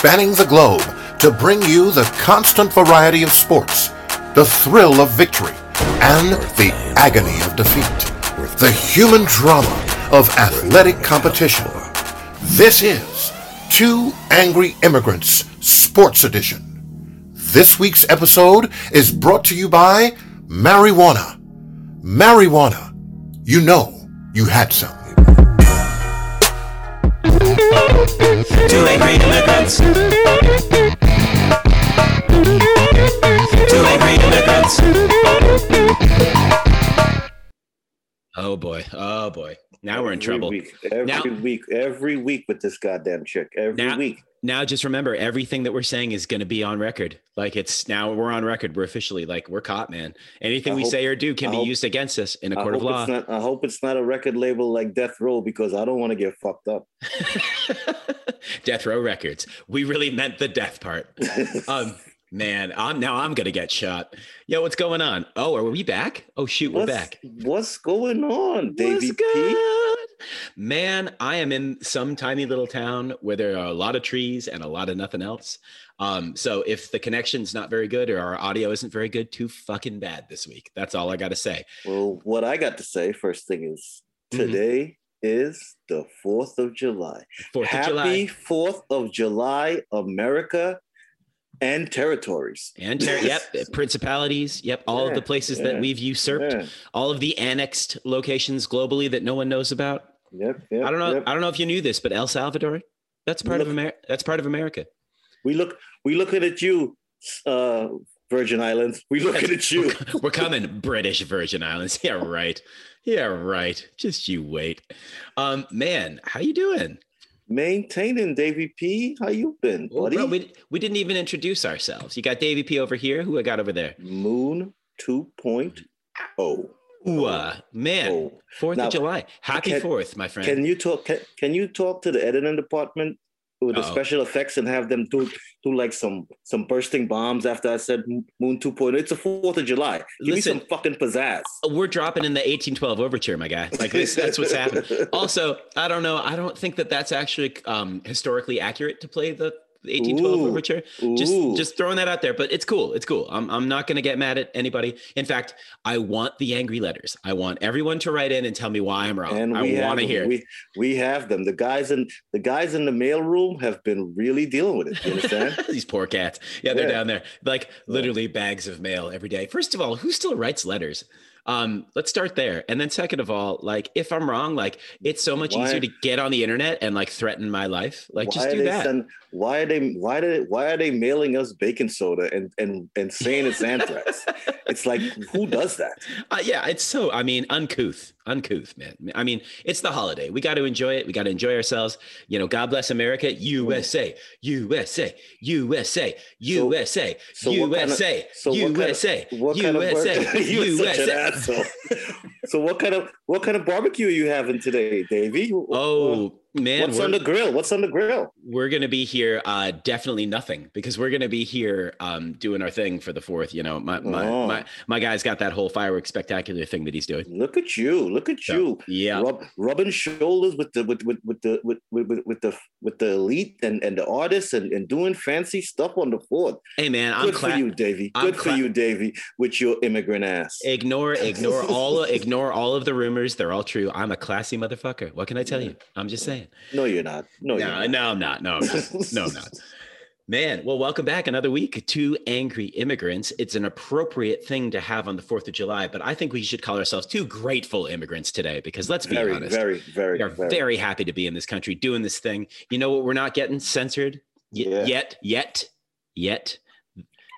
spanning the globe to bring you the constant variety of sports, the thrill of victory, and the agony of defeat, the human drama of athletic competition. This is Two Angry Immigrants Sports Edition. This week's episode is brought to you by marijuana. Marijuana. You know you had some. Two angry immigrants. Two angry immigrants. Oh boy. Oh boy. Now we're in Every trouble. Week, every Now- week, every week with this goddamn chick. Every Now- week. Now just remember everything that we're saying is going to be on record. Like it's now we're on record. We're officially like we're caught, man. Anything I we hope- say or do can I be hope- used against us in a I court of law. not, I hope it's not a record label like Death Row because I don't want to get fucked up. death row records. We really meant the death part. Um man, I'm now I'm going to get shot. Yo, what's going on? Oh, are we back? Oh shoot, we're back. What's going on, Davey P? Man, I am in some tiny little town where there are a lot of trees and a lot of nothing else. Um, so if the connection's not very good or our audio isn't very good, too fucking bad this week. That's all I got to say. Well, what I got to say first thing is Mhm. today is the 4th of July. Fourth of Happy July 4th of July, America and territories. and ter- yep, principalities. Yep, all of the places yeah, that we've usurped, Yeah. all of the annexed locations globally that no one knows about. Yep, yep, I don't know. yep. I don't know if you knew this, but El Salvador, that's part of America. That's part of America. We look we looking at you, uh, Virgin Islands. We looking at you. We're coming, British Virgin Islands. Yeah, right. Yeah, right. Just you wait. Um, man, how you doing? Maintaining Davey P. How you been, Well, bro, we, we didn't even introduce ourselves. You got Davey P over here. Who I got over there? Moon 2.0. Ooh, uh, man, Oh. Fourth Now, of July. Happy can- Fourth, my friend. Can you talk? Can, can you talk to the editing department with the Uh-oh. special effects and have them do do like some some bursting bombs after I said Moon 2.0? It's the Fourth of July. Give Listen. me some fucking pizzazz. We're dropping in the 1812 overture, my guy. Like this, that's what's happening. Also, I don't know. I don't think that that's actually um, historically accurate to play the 1812 Ooh. overture. Just, Ooh. just throwing that out there. But it's cool. It's cool. I'm, I'm not going to get mad at anybody. In fact, I want the angry letters. I want everyone to write in and tell me why I'm wrong. and I want to hear. we we have them. The guys in the guys in the mail room have been really dealing with it. You understand? These poor cats. Yeah, they're Yeah. down there. Like literally bags of mail every day. First of all, who still writes letters? Um, let's start there. And then second of all, like if I'm wrong, like it's so much Why- easier to get on the internet and like threaten my life. Like just do that. send- why are they why did why are they mailing us baking soda and and and saying it's anthrax? it's like who does that? Uh, yeah, it's so. I mean, uncouth, uncouth, man. I mean, it's the holiday. We got to enjoy it. We got to enjoy ourselves. You know, God bless America, USA, USA, USA, USA, so what kind of- USA, So what kind of- USA, what kind of USA, bar- You're such an USA. asshole. so what kind of what kind of barbecue are you having today, Davey? Oh man, what's on the grill? What's on the grill? we're gonna be here. Uh, definitely nothing because we're gonna be here um, doing our thing for the fourth. You know, my my Oh. my my guy's got that whole fireworks spectacular thing that he's doing. Look at you! Look at So, you! yeah. Rub, rubbing shoulders with the with with, with the with, with, with, the with the elite and, and the artists and, and doing fancy stuff on the fourth. Hey man, I'm Good for cla- you, Davey. I'm Good for cla- you, Davey, with your immigrant ass. Ignore, ignore all, ignore all of the rumors. They're all true. I'm a classy motherfucker. What can I tell you? I'm just saying. No, you're not. No, you're No, not. no, I'm not. No, I'm not. no, I'm not. Man, well, welcome back. Another week. Two angry immigrants. It's an appropriate thing to have on the Fourth of July, but I think we should call ourselves two grateful immigrants today because let's be Very, honest. very, very, we are very. very happy to be in this country doing this thing. You know what? We're not getting censored y- Yeah. yet, yet, yet.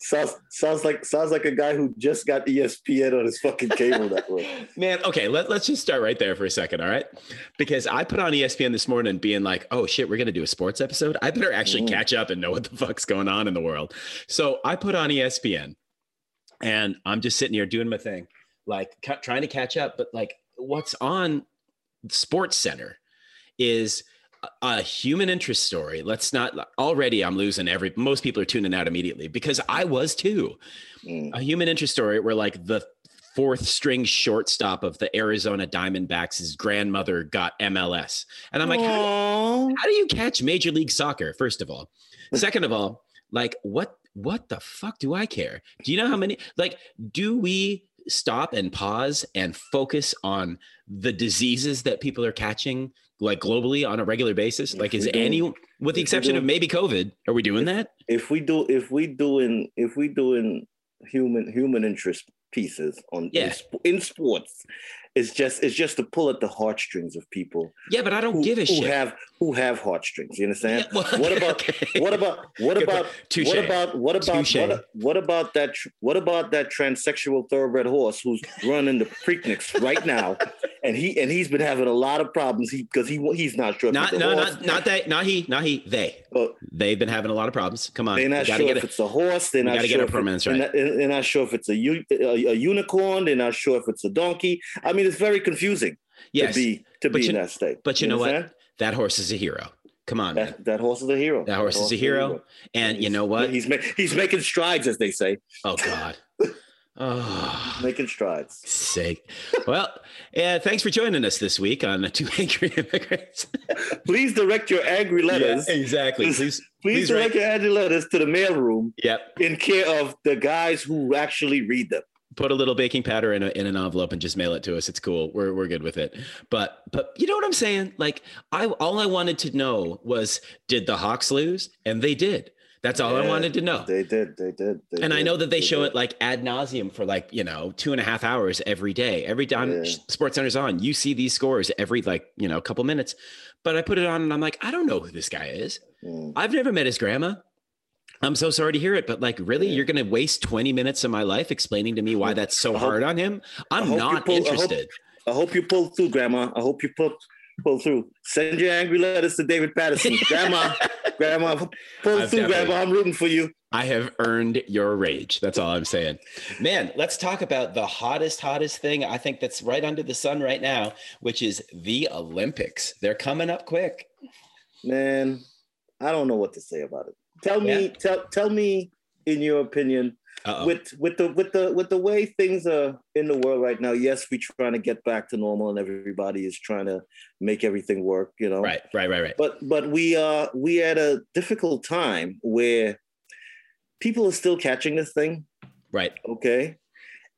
Sounds, sounds like sounds like a guy who just got ESPN on his fucking cable network. Man, okay, let, let's just start right there for a second, all right? Because I put on ESPN this morning being like, oh shit, we're to do a sports episode. I better actually Mm. catch up and know what the fuck's going on in the world. So I put on ESPN and I'm just sitting here doing my thing, like ca- trying to catch up. But like, what's on Sports Center is a- human interest story. Let's not already. I'm losing every. Most people are tuning out immediately because I was too. Mm. A human interest story where like the fourth string shortstop of the Arizona Diamondbacks, his grandmother got MLS, and I'm like, how, how do you catch Major League Soccer? First of all, second of all, like what what the fuck do I care? Do you know how many like do we stop and pause and focus on the diseases that people are catching like globally on a regular basis? If Like is do- any with the exception do- of maybe COVID, are we doing that? if we do if we doing if we doing human human interest pieces on Yeah. in, in sports it's just it's just to pull at the heartstrings of people Yeah, but I don't who, give a who shit. have who have heartstrings you understand Yeah, well, what about okay. what about what about. What about what about what, what about that what about that transsexual thoroughbred horse who's running the Preakness right now and he and he's been having a lot of problems he because he he's not sure if Not it's no horse. not not that not he not he they Oh, they've been having a lot of problems. Come on, They're not sure if it. it's a horse. They're not gotta get sure our if pronouns it- right. They're not, they're not sure if it's a unicorn. They're not sure if it's a donkey. I mean, it's very confusing Yes, to be to But be in that state. but you know what? that horse is a hero. Come on, man. That, that horse is a hero. That horse is a hero. And you know what? He's ma- he's making strides, as they say. Oh God. Oh, Making strides. sake. Well. Thanks for joining us this week on the Two Angry Immigrants. Please direct your angry letters. Yeah, exactly. Please, Please please direct write. your angry letters to the mailroom Yep. in care of the guys who actually read them. Put a little baking powder in, a, in an envelope and just mail it to us. It's cool. We're we're good with it. But but you know what I'm saying? Like I all I wanted to know was did the Hawks lose? And they did. That's all I wanted to know. They did. They did. they and I know that they show did. it like ad nauseum for like you know two and a half hours every day. Every time Yeah. Sports Center's on, you see these scores every like you know a couple minutes. But I put it on and I'm like, I don't know who this guy is. Mm. I've never met his grandma. I'm so sorry to hear it, but like, really, you're going to waste 20 minutes of my life explaining to me why that's so hope- hard on him? I'm not pull- I hope- interested. I hope you pull through, Grandma. I hope you pull pull through. Send your angry letters to David Patterson, Grandma. Grandma, pull I've through, Grandma. I'm rooting for you. I have earned your rage. That's all I'm saying. Man, let's talk about the hottest, hottest thing I think that's right under the sun right now, which is the Olympics. They're coming up quick. Man, I don't know what to say about it. Tell me, Yeah. tell tell me, in your opinion, Uh-oh. with with the with the with the way things are in the world right now. Yes, we're trying to get back to normal, and everybody is trying to make everything work. You know, right, right, right, right. but but we are we at a difficult time where people are still catching this thing Right. okay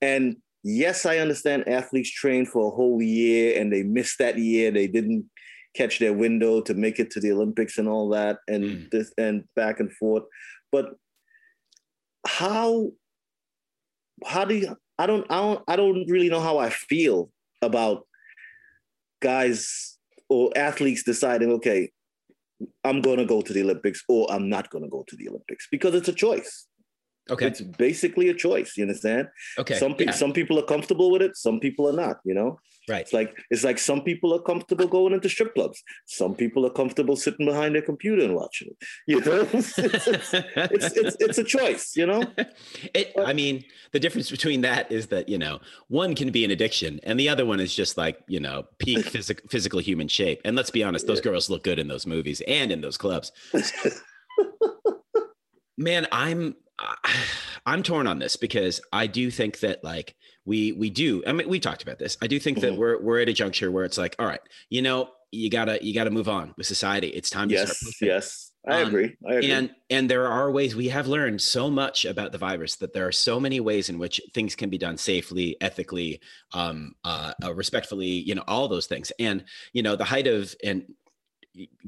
and yes i understand athletes train for a whole year and they missed that year they didn't catch their window to make it to the olympics and all that and Mm. this and back and forth but how how do you i don't i don't i don't really know how i feel about guys or athletes deciding okay i'm going to go to the olympics or i'm not going to go to the olympics because it's a choice Okay. it's basically a choice you understand Okay. some people Yeah. some people are comfortable with it some people are not you know Right. it's like it's like some people are comfortable going into strip clubs some people are comfortable sitting behind their computer and watching it you know it's, it's, it's, it's, it's a choice you know it, I mean, the difference between that is that, you know, one can be an addiction and the other one is just like, you know, peak physical, physical human shape. And let's be honest, those girls look good in those movies and in those clubs. Man, I'm, I'm torn on this because I do think that like we, we do, I mean, we talked about this. I do think that Mhm. we're, we're at a juncture where it's like, all right, you know, you gotta, you gotta move on with society. It's time to start yes yes i Um, agree i agree and and there are ways we have learned so much about the virus that there are so many ways in which things can be done safely ethically um uh, uh respectfully you know all those things and you know the height of and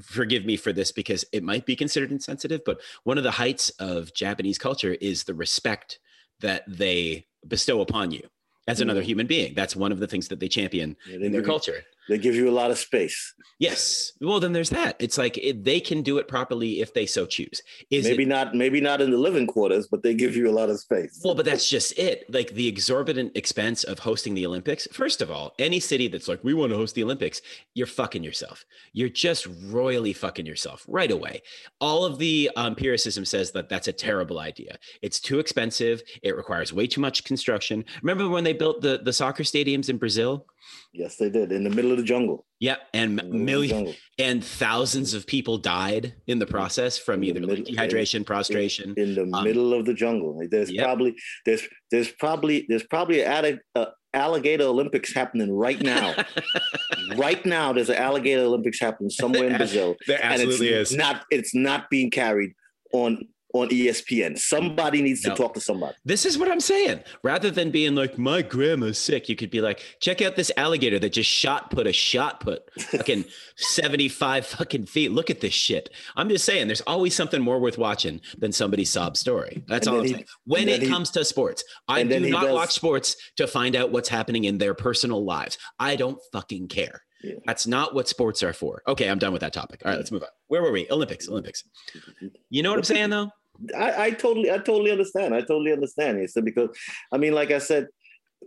forgive me for this because it might be considered insensitive but one of the heights of japanese culture is the respect that they bestow upon you as another Mm. human being. That's one of the things that they champion in their culture They give you a lot of space. Yes. Well, then there's that. It's like it, they can do it properly if they so choose. Is maybe it, not maybe not in the living quarters, but they give you a lot of space. well, but that's just it. Like the exorbitant expense of hosting the Olympics. First of all, any city that's like, we want to host the Olympics, you're fucking yourself. You're just royally fucking yourself right away. All of the um, empiricism says that that's a terrible idea. It's too expensive. It requires way too much construction. Remember when they built the, the soccer stadiums in Brazil? Yes, they did in the middle of the jungle. Yeah, and In the middle of the million jungle. and thousands of people died in the process from In the either like middle- dehydration, prostration. in the Um, middle of the jungle. There's Yep. probably there's there's probably there's probably an uh, alligator Olympics happening right now. right now, there's an alligator Olympics happening somewhere in Brazil, there and absolutely it's is. not it's not being carried on on ESPN. Somebody needs No. to talk to somebody. This is what I'm saying. Rather than being like, my grandma's sick, you could be like, check out this alligator that just shot put a shot put fucking 75 fucking feet. Look at this shit. I'm just saying, there's always something more worth watching than somebody's sob story. That's all I'm he- saying. When it he- comes to sports, I do not does- watch sports to find out what's happening in their personal lives. I don't fucking care. Yeah. That's not what sports are for. Okay, I'm done with that topic. All right, let's move on. Where were we? Olympics, Olympics. You know what I'm saying though? I, I totally, I totally understand. I totally understand. It's because, I mean, like I said,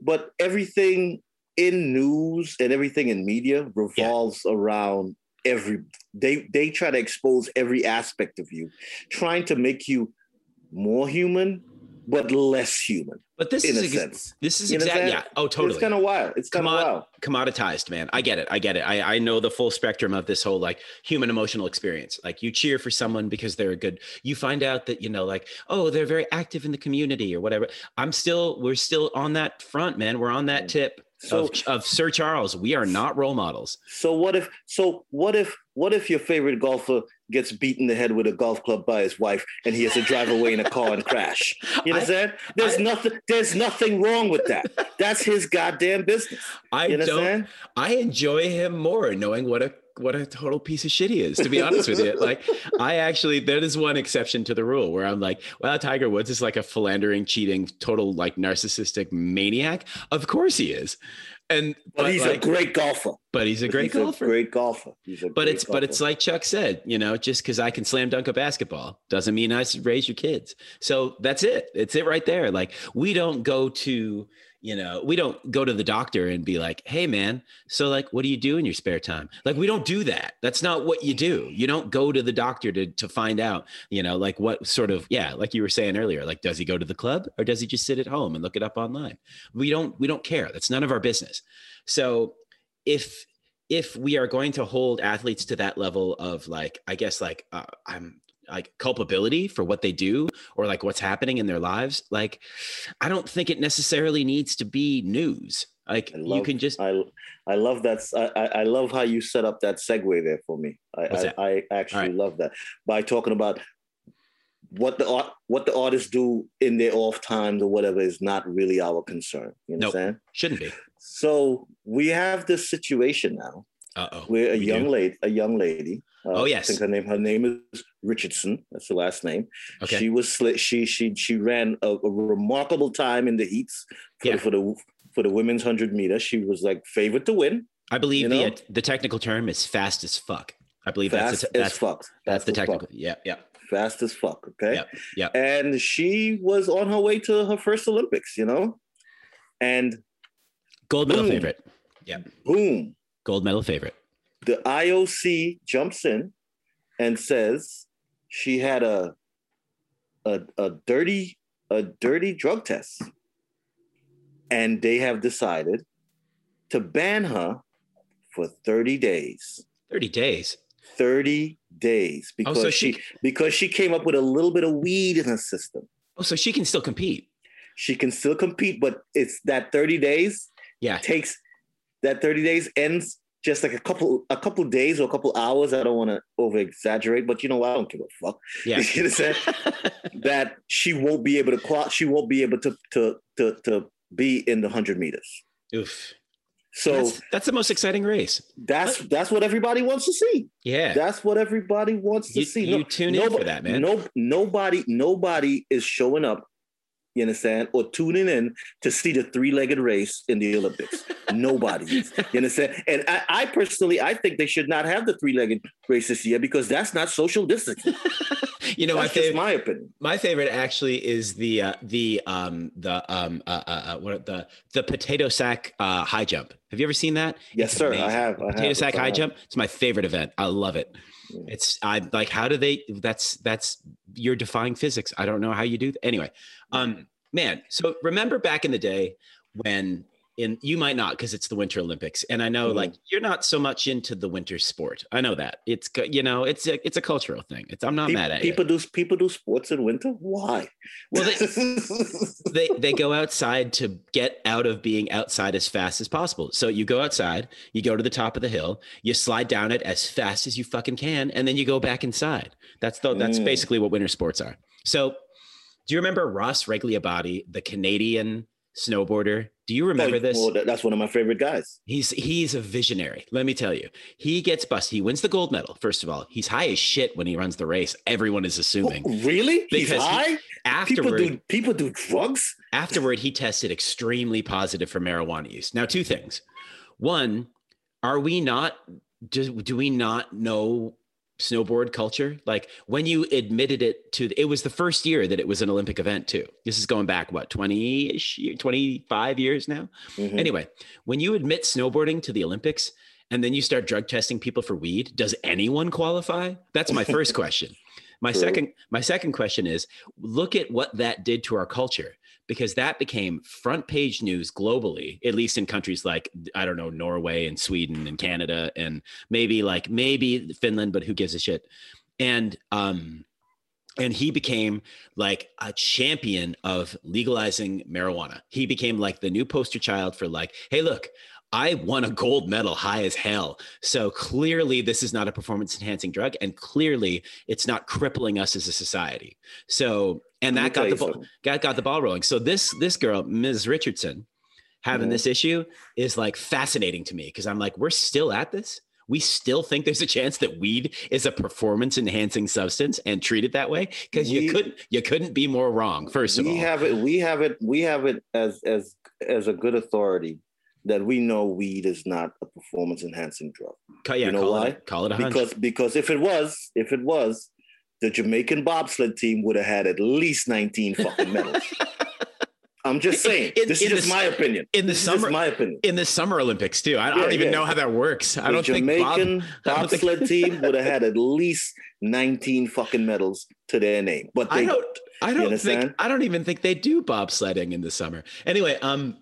but everything in news and everything in media revolves around every. They they try to expose every aspect of you, trying to make you more human but less human But this is a sense. this is exactly yeah. Oh, totally. It's kind of wild. It's kind of Come on. wild. commoditized, man. I get it. I get it. I, I know the full spectrum of this whole like human emotional experience. Like you cheer for someone because they're a good, you find out that, you know, like, oh, they're very active in the community or whatever. I'm still, we're still on that front, man. We're on that mm. tip So of, of Sir Charles. We are not role models. So what if so what if what if your favorite golfer gets beat in the head with a golf club by his wife and he has to drive away in a car and crash? You know what I'm saying? There's I- nothing there's nothing wrong with that. That's his goddamn business. I You don't, understand? I enjoy him more knowing what a what a total piece of shit he is, to be honest with you. Like I actually there is one exception to the rule where I'm like, well, Tiger Woods is like a philandering, cheating, total like narcissistic maniac. Of course he is. And But he's like, a great golfer. but he's a great he's golfer. A great golfer. He's a but it's but it's like Chuck said, you know, just because I can slam dunk a basketball doesn't mean I should raise your kids. So that's it. It's it right there. Like we don't go to, you know, we don't go to the doctor and be like, hey man, so like what do you do in your spare time? Like we don't do that. That's not what you do. You don't go to the doctor to to find out, you know, like what sort of yeah, like you were saying earlier, like does he go to the club or does he just sit at home and look it up online? We don't we don't care. That's none of our business. So if if we are going to hold athletes to that level of like i guess like uh, i'm like culpability for what they do or like what's happening in their lives like i don't think it necessarily needs to be news like I you can just I I love that. I love how you set up that segue there for me. I I. I actually All right. love that by talking about what the art what the artists do in their off times or whatever is not really our concern. You know Nope. understand? shouldn't be So we have this situation now uh-oh where a We young do? lady, a young lady. Uh, Oh, I think her name. Her name is Richardson. That's the last name. okay She was sli- she she she ran a, a remarkable time in the heats for, Yeah. the, for the for the women's hundred meter. She was like favored to win. i believe you the know? uh, the technical term is fast as fuck i believe Fast that's as the, that's fuck. that's the as fuck. technical yeah yeah Fast as fuck. Okay. Yeah, yep. And she was on her way to her first Olympics. You know, and gold medal Boom. favorite Yeah. boom, gold medal favorite the IOC jumps in and says she had a a, a dirty a dirty drug test, and they have decided to ban her for thirty days. 30 days 30 days because Oh, so she, she- because she came up with a little bit of weed in her system. oh so she can still compete She can still compete, but it's that 30 days yeah takes that 30 days ends just like a couple a couple days or a couple hours. I don't want to over exaggerate, but you know what? I don't give a fuck. yeah You understand? that she won't be able to qual- she won't be able to to to to be in the 100 meters. oof So that's, that's the most exciting race that's that's what everybody wants to see. yeah That's what everybody wants to You- see. you tune in for that, man. No, nobody, nobody is showing up. You understand, or tuning in to see the three-legged race in the Olympics. Nobody is. You understand? And I, I personally, I think they should not have the three-legged race this year because that's not social distancing. you know, my That's just favorite, my opinion. my favorite actually is the uh, the um the um uh, uh, uh what the the potato sack uh, high jump. Have you ever seen that? Yes, It's sir. I have. I potato have. sack high jump. It's my favorite event. I love it. Yeah. It's I like how do they that's that's you're defying physics. I don't know how you do that. Anyway, um man, so remember back in the day when in you might not because it's the winter olympics and i know Mhm. like you're not so much into the winter sport i know that it's you know it's a it's a cultural thing it's i'm not People, mad at you people do people do sports in winter. Why? Well, they they go outside to get out of being outside as fast as possible. So you go outside, you go to the top of the hill, you slide down it as fast as you fucking can, and then you go back inside. That's the that's Mm. basically what winter sports are. So do you remember Ross Rebagliati, the Canadian snowboarder? Do you remember this? That's one of my favorite guys. He's he's a visionary. Let me tell you. He gets busted. He wins the gold medal. First of all, he's high as shit when he runs the race. Everyone is assuming. Oh, really? He's Because he- high. People Afterward, do people do drugs. afterward he tested extremely positive for marijuana use now two things one are we not do, do we not know snowboard culture like when you admitted it to it was the first year that it was an olympic event too. This is going back what 20 25 years now? Mhm. anyway when you admit snowboarding to the olympics and then you start drug testing people for weed does anyone qualify? That's my first question my True. second my second question is look at what that did to our culture because that became front page news globally at least in countries like i don't know norway and sweden and canada and maybe like maybe finland but who gives a shit and um and he became like a champion of legalizing marijuana he became like the new poster child for like hey look I won a gold medal high as hell. So clearly, this is not a performance enhancing drug. And clearly, it's not crippling us as a society. So, and that got the ball, got, got the ball rolling. So this this girl, Ms. Richardson, having Mhm. this issue is like fascinating to me because I'm like, we're still at this. We still think there's a chance that weed is a performance enhancing substance and treat it that way because you couldn't you couldn't be more wrong. First of we all, we have it. We have it. We have it as as as a good authority that we know weed is not a performance enhancing drug. Yeah, you know call why? it call it a hunch. Because because if it was if it was, the Jamaican bobsled team would have had at least nineteen fucking medals. I'm just saying. In- this in is just the- my opinion. in the This is summer- my opinion. in the Summer Olympics too. I, I don't even yeah. know how that works. I the don't think Bob, Jamaican don't think- bobsled team would have had at least 19 fucking medals to their name. But I don't. I don't think. I don't even think they do bobsledding in the summer. Anyway, um,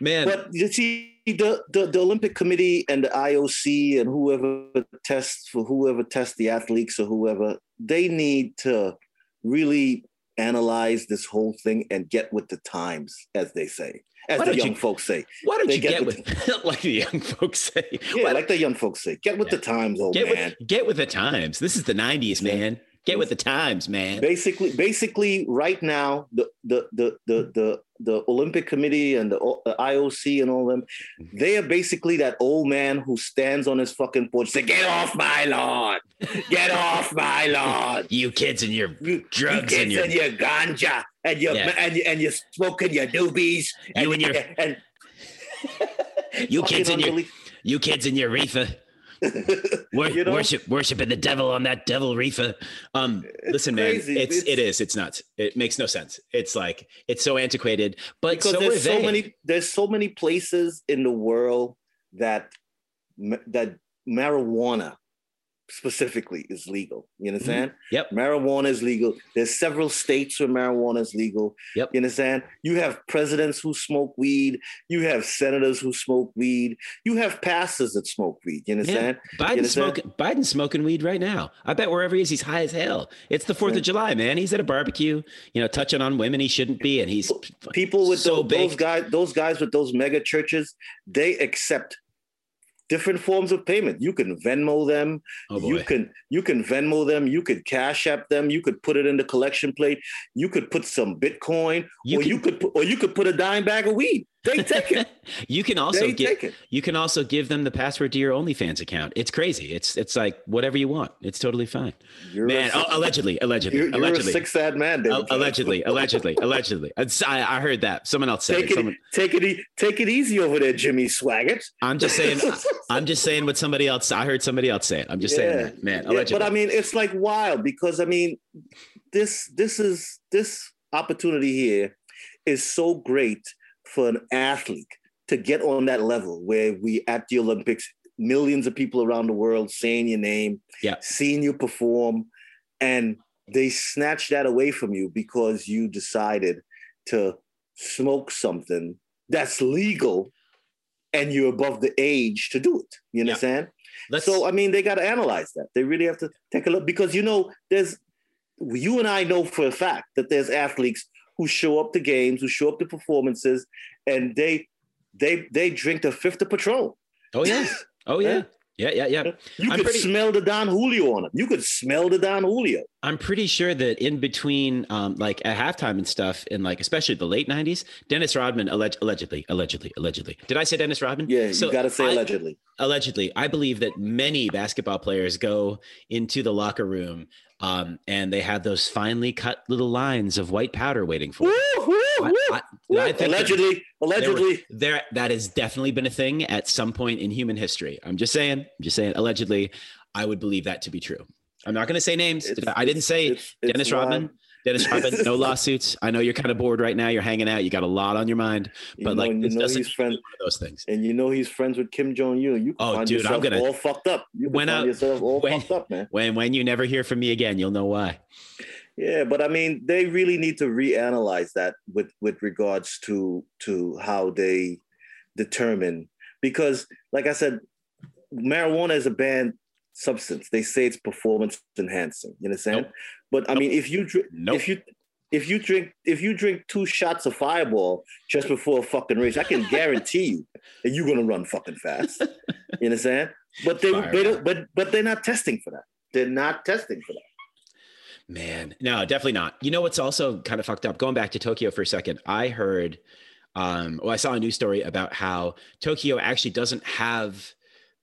man, But you see, the, the the Olympic Committee and the IOC and whoever tests for whoever tests the athletes or whoever, they need to really analyze this whole thing and get with the times, as they say, as the young you- folks say. why don't they you get get with- with, like the young folks say? Yeah, Why- like the young folks say, get with Yeah. the times, old get man. with get with the times. This is the '90s, man. Get with the times, man. basically basically right now the the the the the, the olympic committee and the, ioc and all them Mm-hmm. they are basically that old man who stands on his fucking porch say get off my lawn get off my lawn You kids and your you Drugs you and your- and your ganja and your Yeah. and, and you're smoking your doobies You and your- and you kids and your you kids and your reefer. Wor- You know? worship worshiping the devil on that devil reefer. Um, listen, man, it's, It's- it is it's nuts. It makes no sense. It's like it's so antiquated, but because so there's so they. many there's so many places in the world that that marijuana specifically is legal. You mm-hmm. understand? Yep. Marijuana is legal. There's several states where marijuana is legal. Yep. You understand? You have presidents who smoke weed. You have senators who smoke weed. You have pastors that smoke weed. You understand? Biden's understand? smoking Biden's smoking weed right now. I bet wherever he is, he's high as hell. It's the Fourth Yeah. of July, man. He's at a barbecue, you know, touching on women he shouldn't be, and he's People with so tho- those guys, those guys with those mega churches, they accept different forms of payment. You can Venmo them. oh you can you can Venmo them. You could Cash App them. You could put it in the collection plate. You could put some Bitcoin, You or can- you could put, or you could put a dime bag of weed. They take it. you can also They get you can also give them the password to your OnlyFans account. It's crazy. It's it's like whatever you want. It's totally fine. You're Man, a, oh, allegedly, allegedly, you're, you're allegedly. a sick sad man. David Al- allegedly, allegedly, allegedly. I, I heard that. Someone else said Take it. it, Someone, take it, e- take it easy over there, Jimmy Swaggart. I'm just saying. I'm just saying what somebody else. I heard somebody else say it. I'm just saying that, man. Yeah, Allegedly. but I mean, it's like wild because I mean, this this is this opportunity here is so great for an athlete to get on that level where we at the Olympics, millions of people around the world saying your name, Yeah. seeing you perform, and they snatch that away from you because you decided to smoke something that's legal and you're above the age to do it. You Yeah. understand? Let's, So I mean, they got to analyze that. They really have to take a look because you know, there's you and I know for a fact that there's athletes who show up to games, who show up to performances, and they they they drink the fifth of Patron. oh yeah. Oh yeah. Yeah, yeah, yeah. You I'm could pretty- smell the Don Julio on them. You could smell the Don Julio. I'm pretty sure that in between, um, like at halftime and stuff, in like especially the late '90s, Dennis Rodman alleg- allegedly, allegedly, allegedly. Did I say Dennis Rodman? Yeah, So you got to say I- allegedly. allegedly i believe that many basketball players go into the locker room um, and they have those finely cut little lines of white powder waiting for them. Woo, woo, I- I- I allegedly, allegedly. there that has definitely been a thing at some point in human history. I'm just saying i'm just saying allegedly i would believe that to be true. I'm not going to say names. It's- i didn't say it's- it's dennis why- rodman dennis rodman no lawsuits i know you're kind of bored right now you're hanging out you got a lot on your mind You but know, like you this know doesn't he's friends, those things and you know he's friends with Kim Jong Un. You can Oh, find dude, I'm gonna- all fucked up. You can When find I- yourself all when- fucked up, man. when when you never hear from me again you'll know why Yeah, but I mean, they really need to reanalyze that with with regards to to how they determine because, like I said, marijuana is a banned substance. They say it's performance enhancing. You understand? Nope. But I mean, if you drink, Nope. if you if you drink if you drink two shots of Fireball just before a fucking race, I can guarantee you that you're gonna run fucking fast. You understand? But they, they Fireball. don't. But but they're not testing for that. They're not testing for that. Man, no, definitely not. You know what's also kind of fucked up? Going back to Tokyo for a second, I heard, um, well, I saw a news story about how Tokyo actually doesn't have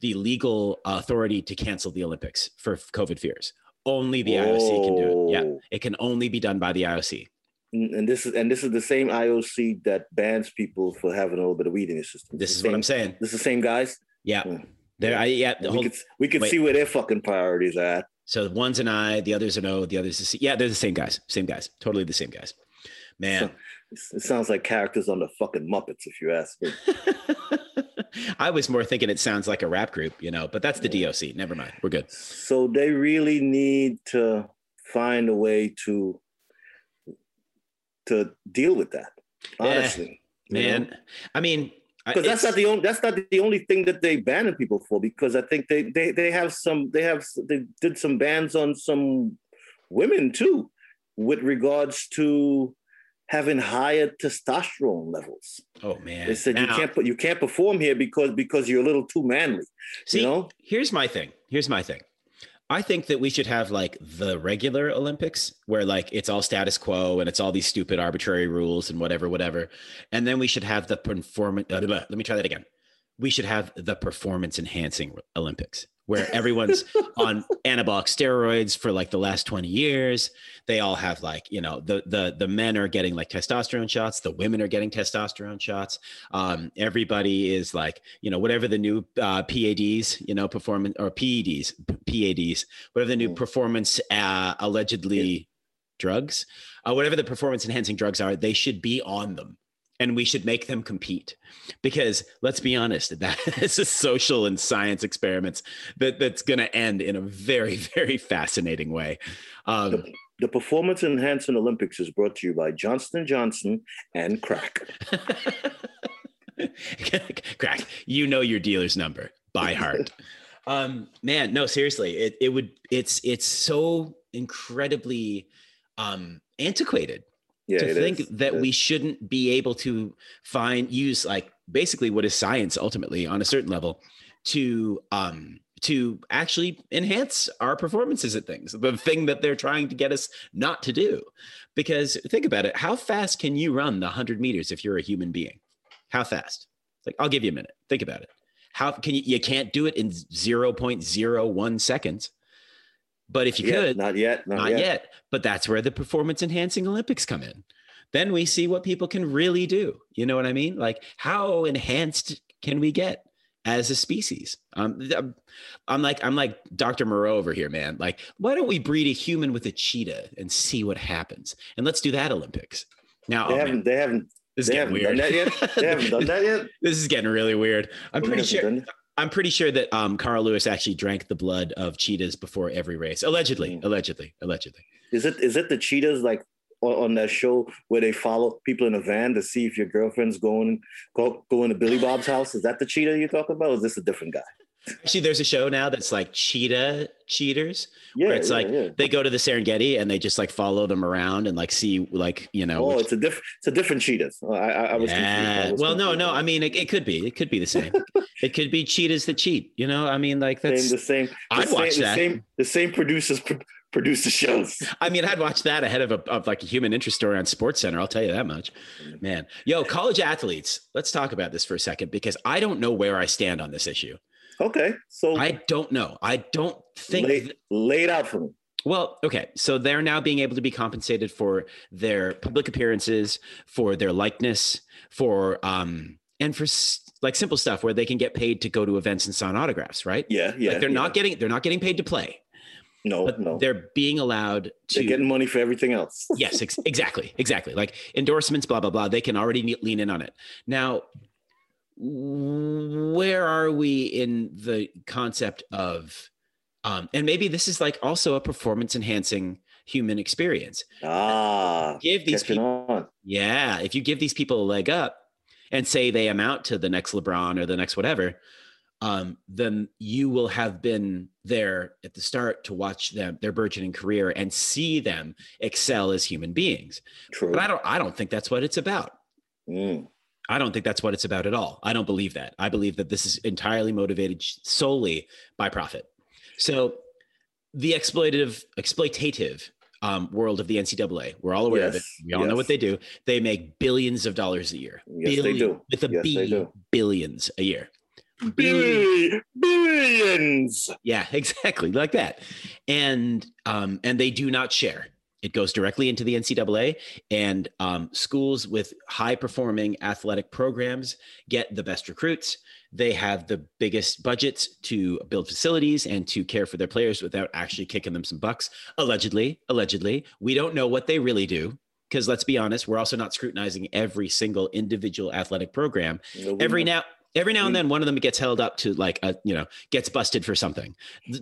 the legal authority to cancel the Olympics for COVID fears. Only the IOC can do it. Yeah, it can only be done by the IOC. And this is and this is the same IOC that bans people for having a little bit of weed in your system. This It's is the what I'm saying. This is the same guys. Yeah, Mm. there. I yeah. The we whole, could we could wait. see where their fucking priorities are at. so one's an I, the other's an O, the other's a C. Yeah, they're the same guys. Same guys. Totally the same guys. Man. It sounds like characters on the fucking Muppets, if you ask me. I was more thinking it sounds like a rap group, you know, but that's the DOC. Never mind. We're good. So they really need to find a way to to deal with that. Yeah, Honestly, Man, I mean, because that's not the only that's not the only thing that they banning people for. Because I think they they they have some they have they did some bans on some women too, with regards to having higher testosterone levels. Oh man. They said you can't you can't perform here because because you're a little too manly. see, you know, here's my thing. Here's my thing. I think that we should have like the regular Olympics where like it's all status quo and it's all these stupid arbitrary rules and whatever, whatever. And then we should have the performance. Uh, let me try that again. We should have the performance enhancing Olympics where everyone's on anabolic steroids for like the last 20 years. They all have like, you know, the the the men are getting like testosterone shots, the women are getting testosterone shots. Um, everybody is like, you know, whatever the new uh, PADs, you know, performance or PEDs, PADs, whatever the new Mm. performance uh, allegedly drugs, uh, whatever the performance enhancing drugs are, they should be on them. And we should make them compete because let's be honest, that is a social and science experiments that, that's going to end in a very, very fascinating way. Um, the performance enhancing Olympics is brought to you by Johnston Johnson and crack. crack you know your dealer's number by heart um man no seriously it, it would it's it's so incredibly um antiquated Yeah, to think is. that we shouldn't be able to find use like basically what is science ultimately on a certain level to um to actually enhance our performances at things the thing that they're trying to get us not to do because think about it how fast can you run the 100 meters if you're a human being How fast? Like, I'll give you a minute. Think about it. How can you? You can't do it in 0.01 seconds. But if you Yet, could, not yet, not, not yet. yet. But that's where the performance enhancing Olympics come in. Then we see what people can really do. You know what I mean? Like, how enhanced can we get as a species? Um, I'm like, I'm like Dr. Moreau over here, man. Like, why don't we breed a human with a cheetah and see what happens? And let's do that Olympics. Now, They oh, haven't, they haven't, this is getting weird. done that yet. They haven't done that yet. this is getting really weird. I'm They pretty sure. I'm pretty sure that um, Carl Lewis actually drank the blood of cheetahs before every race. Allegedly, Mm. allegedly, allegedly. Is it is it the cheetahs like on, that show where they follow people in a van to see if your girlfriend's going go going to Billy Bob's house? Is that the cheetah you're talking about? Or is this a different guy? Actually, there's a show now that's like cheetah cheaters. Yeah, where it's yeah, like yeah. they go to the Serengeti and they just like follow them around and like see like you know. Oh, which- it's a different it's a different cheetahs. I, I, I was confused. I was Well, no, no. I mean, it, it could be. It could be the same. it could be cheetahs that cheat. You know, I mean, like that's. same, the same. The I'd same, watch the that. Same, the same producers pro- produce the shows. I mean, I'd watch that ahead of a of like a human interest story on Sports Center. I'll tell you that much, mm-hmm. man. Yo, college athletes. Let's talk about this for a second because I don't know where I stand on this issue. Okay, so I don't know. I don't think. lay, it out for me. Well, okay. So they're now being able to be compensated for their public appearances, for their likeness, for um, and for like simple stuff where they can get paid to go to events and sign autographs, right? Yeah, yeah. like they're yeah. not getting they're not getting paid to play, No, but no. they're being allowed to. They're getting money for everything else. yes, ex- exactly, exactly. Like endorsements, blah blah blah. They can already lean in on it now. Where are we in the concept of, um, and maybe this is like also a performance enhancing human experience. Ah, Give these people, on. yeah, if you give these people a leg up and say they amount to the next LeBron or the next whatever, um, then you will have been there at the start to watch them their burgeoning career and see them excel as human beings. True. But I don't I don't think that's what it's about. Mm. I don't think that's what it's about at all. I don't believe that. I believe that this is entirely motivated solely by profit. So the exploitative exploitative um, world of the NCAA, we're all aware of it. We all know what they do. They make billions of dollars a year. Yes, they do. With a Yes, B, billions a year. Billi- billions. Yeah, exactly like that. And um, and they do not share. It goes directly into the NCAA, and um, schools with high performing athletic programs get the best recruits. They have the biggest budgets to build facilities and to care for their players without actually kicking them some bucks. Allegedly, allegedly, we don't know what they really do because let's be honest, we're also not scrutinizing every single individual athletic program No, every now every now and mm. then one of them gets held up to like a you know gets busted for something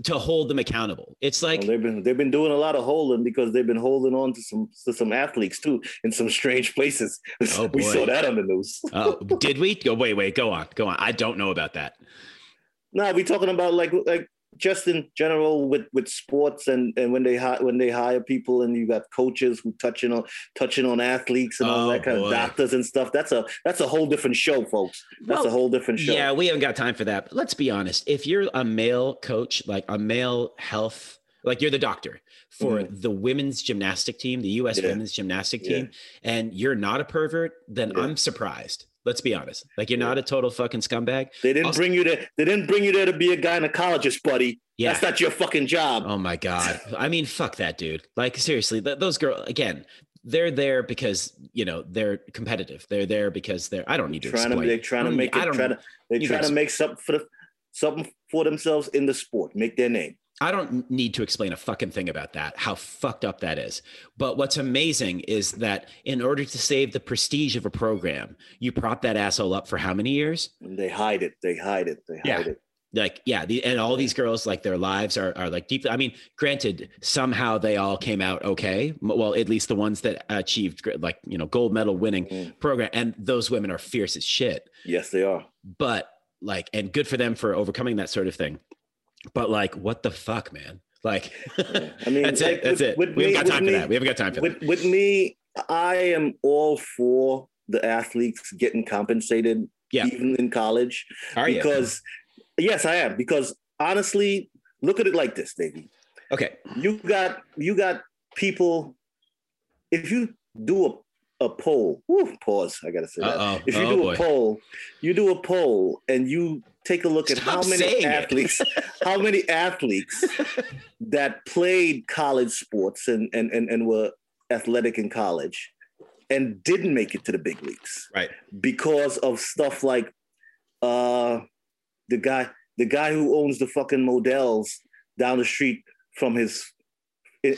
to hold them accountable. It's like Well, they've been they've been doing a lot of holding because they've been holding on to some to some athletes too in some strange places. Oh, we saw that on the news. oh did we? Go wait wait go on go on. I don't know about that. No, we talking about like like just in general with with sports and and when they hire when they hire people and you got coaches who touching on touching on athletes and all Oh, that kind boy. of doctors and stuff. That's a that's a whole different show, folks. That's Well, a whole different show. yeah we haven't got time for that but let's be honest if you're a male coach like a male health like you're the doctor for mm-hmm. the women's gymnastic team the us. Yeah. women's gymnastic Yeah. team and you're not a pervert then Yeah. i'm surprised let's be honest like you're not a total fucking scumbag They didn't Also- bring you there. They didn't bring you there to be a gynecologist, buddy. yeah That's not your fucking job. Oh my god! I mean, fuck that dude. Like seriously, th- those girls again. They're there because you know they're competitive. They're there because they're. I don't need to trying to they're trying to make need- I it. don't. Try to, they're trying to to make something for the something for themselves in the sport. Make their name. I don't need to explain a fucking thing about that. How fucked up that is. But what's amazing is that in order to save the prestige of a program, you prop that asshole up for how many years? And they hide it. They hide it. They Yeah. hide it. like yeah the, and all these girls like their lives are, are like deep i mean granted somehow they all came out okay well at least the ones that achieved like you know gold medal winning Mm. program and those women are fierce as shit Yes, they are. but like and good for them for overcoming that sort of thing but like what the fuck man like. I mean, that's like, it that's with- it with we me- haven't got time with for me- that we haven't got time for that With with me, I am all for the athletes getting compensated, Yeah. even in college. are you because yes, I am. Because honestly, look at it like this, baby okay You got you got people. If you do a a poll, whew, pause. I gotta say that. Uh-oh. If you Oh, do boy. a poll, you do a poll, and you take a look at Stop how many athletes, how many athletes that played college sports and and and, and were athletic in college and didn't make it to the big leagues Right. because of stuff like uh the guy the guy who owns the fucking models down the street from his in,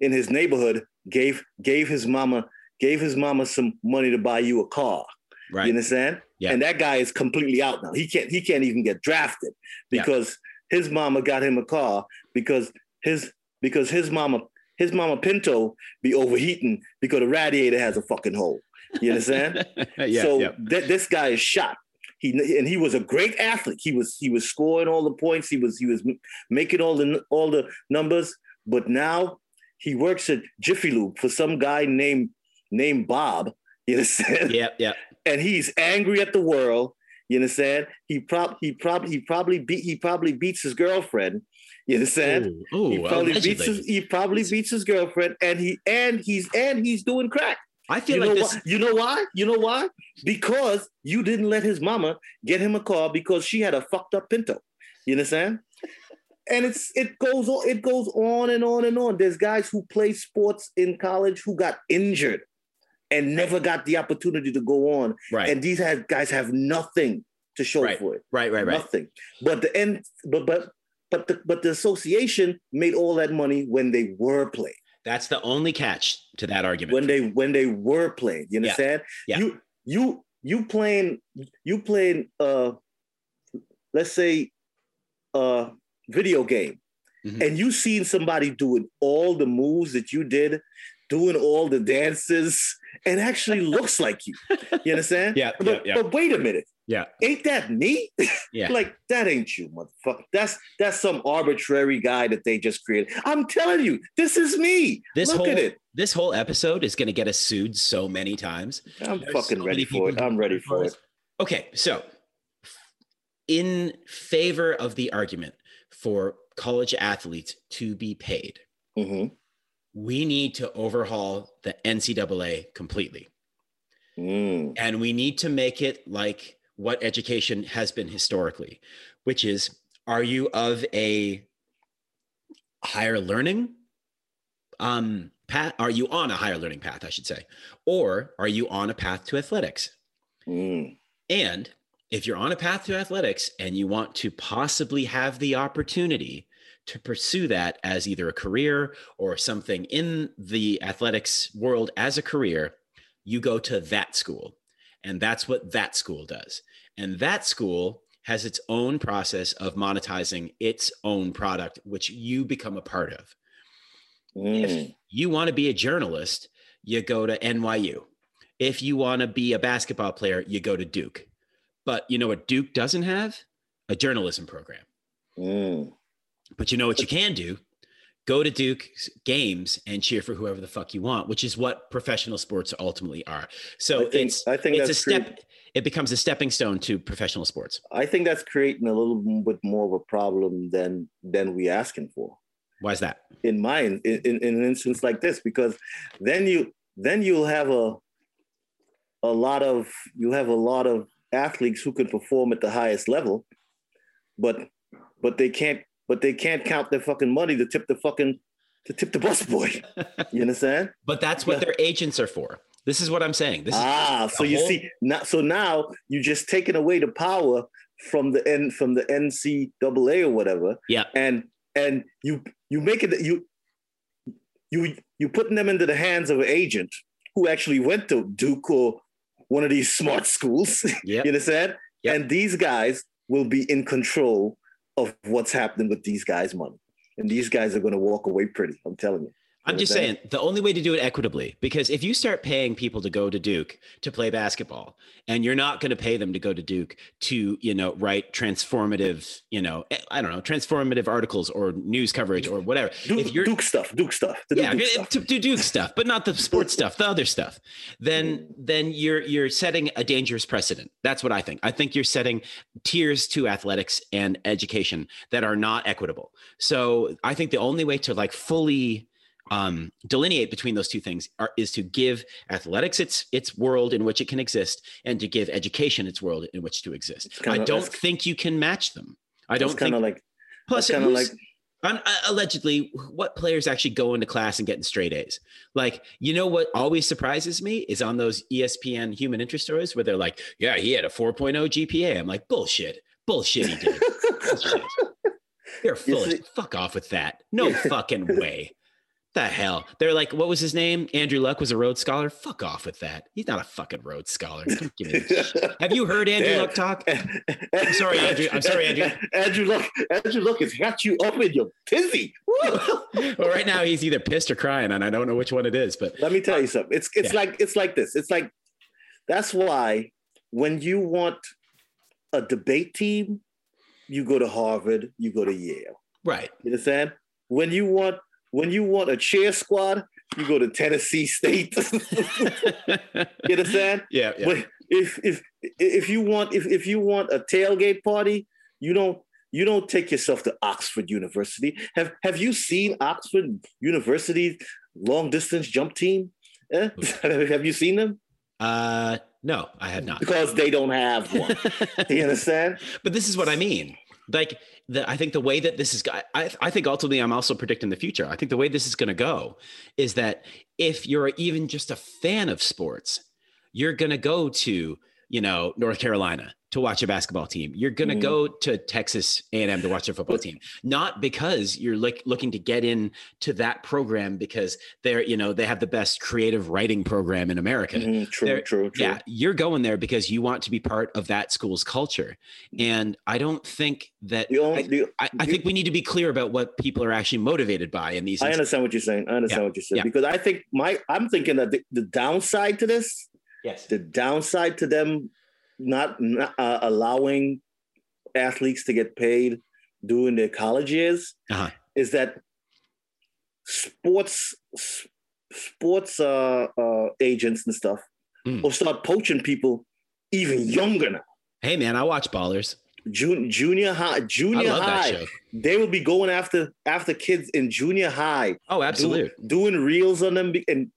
in his neighborhood gave gave his mama gave his mama some money to buy you a car Right. you understand Yeah. and that guy is completely out now he can't he can't even get drafted Yeah. because his mama got him a car because his because his mama his mama pinto be overheating because the radiator has a fucking hole you understand yeah. so yeah. th- this guy is shot. He and he was a great athlete. He was he was scoring all the points. He was he was making all the all the numbers. But now he works at Jiffy Lube for some guy named named Bob. You understand? Yeah. Yeah. And he's angry at the world. You understand? He prob he probably he probably beat he probably beats his girlfriend. You understand? Ooh, he ooh, probably beats his he probably beats his girlfriend, and he and he's and he's doing crack. I feel You like know this. why? You know why? You know why? Because you didn't let his mama get him a car because she had a fucked up Pinto. You understand? And it's it goes on it goes on and on and on. There's guys who play sports in college who got injured and never got the opportunity to go on. Right. And these guys have nothing to show Right. for it. right. Right. Right. Nothing. But the end. But but but the but the association made all that money when they were playing That's the only catch to that argument. when they when they were playing. You Yeah. understand? Yeah. You you you playing you playing uh let's say uh video game Mhm. and you seen somebody doing all the moves that you did, doing all the dances, and actually looks like you. You understand? Yeah, But, yeah, yeah. but wait a minute. yeah. Ain't that me? Yeah. like that ain't you, motherfucker. That's that's some arbitrary guy that they just created. I'm telling you, this is me. This Look whole at it. this whole episode is going to get us sued so many times. I'm There's fucking so ready for it. I'm ready for it. Okay, so in favor of the argument for college athletes to be paid, hmm we need to overhaul the NCAA completely. Mm. And we need to make it like what education has been historically, which is are you of a higher learning um, path? Are you on a higher learning path, I should say? Or are you on a path to athletics? Mm. And if you're on a path to athletics and you want to possibly have the opportunity to pursue that as either a career or something in the athletics world as a career, you go to that school. And that's what that school does. And that school has its own process of monetizing its own product, which you become a part of. Mm. If you want to be a journalist, you go to NYU. If you want to be a basketball player, you go to Duke. But you know what Duke doesn't have? A journalism program. Mm. But you know what you can do? Go to Duke games and cheer for whoever the fuck you want, which is what professional sports ultimately are. So I think- it's I think it's a step. great. It becomes a stepping stone to professional sports. I think that's creating a little bit more of a problem than than we asking for. Why is that? in my in, in, in an instance like this because then you then you'll have a a lot of you have a lot of athletes who can perform at the highest level but but they can't but they can't count their fucking money to tip the fucking to tip the busboy you understand But that's what their agents are for. This is what I'm saying. This is ah so you whole- see now so now you just taking away the power from the N from the NCAA or whatever yeah. and and you you make it you you you putting them into the hands of an agent who actually went to Duke or one of these smart schools. Yep. you understand? Yep. And these guys will be in control of what's happening with these guys' money. And these guys are going to walk away pretty. I'm telling you. I'm just saying the only way to do it equitably, because if you start paying people to go to Duke to play basketball, and you're not going to pay them to go to Duke to, you know, write transformative, you know, eh, I don't know, transformative articles or news coverage or whatever. Duke, if you're Duke stuff, Duke stuff. to yeah, Duke to, stuff. to do Duke stuff, but not the sports stuff, the other stuff, then then you're you're setting a dangerous precedent. That's what I think. I think you're setting tiers to athletics and education that are not equitable. So I think the only way to like fully um, delineate between those two things are, is to give athletics its its world in which it can exist, and to give education its world in which to exist. I don't think you can match them. I don't kind think. of like plus, kind of like Un- uh, allegedly, what players actually go into class and getting straight A's? Like, you know what always surprises me is on those ESPN human interest stories where they're like, yeah, he had a 4.0 GPA. I'm like, bullshit. Bullshit he did. bullshit. You're full of fuck off with that. No fucking way. The hell? They're like, what was his name? Andrew Luck was a Rhodes Scholar. Fuck off with that. He's not a fucking Rhodes Scholar. Give me. Have you heard Andrew Damn. Luck talk? I'm sorry, Andrew. I'm sorry, Andrew. Andrew Luck, Andrew Luck has got you up in your tizzy. Well, right now he's either pissed or crying, and I don't know which one it is. But Let me tell you something. It's it's Yeah. like it's like this. It's like that's why when you want a debate team, you go to Harvard, you go to Yale. right, You understand? When you want when you want a chair squad, you go to Tennessee State. you understand? yeah, yeah. But if if if you want if, if you want a tailgate party, you don't you don't take yourself to Oxford University. Have have you seen Oxford University's long distance jump team? Eh? have you seen them? Uh, no, I have not. Because they don't have one. you understand? but this is what I mean. Like the, I think the way that this is, I, I think ultimately I'm also predicting the future. I think the way this is going to go is that if you're even just a fan of sports, you're going to go to, you know, North Carolina to watch a basketball team. You're going to Mhm. go to Texas A&M to watch a football team, not because you're like looking to get in to that program because they're, you know, they have the best creative writing program in America. Mhm, true, There- true, true. Yeah, you're going there because you want to be part of that school's culture. And I don't think that only, I, the, I, I you- think we need to be clear about what people are actually motivated by in these. I instances. understand what you're saying. I understand Yeah, what you're saying yeah. because I think my I'm thinking that the, the downside to this, Yes. the downside to them not, uh, allowing athletes to get paid during their college years Uh-huh. is that sports sports uh, uh, agents and stuff Mm. will start poaching people even younger now. Hey man, I watch Ballers. Jun- junior high, junior high. They will be going after after kids in junior high Oh, do- absolutely. doing reels on them in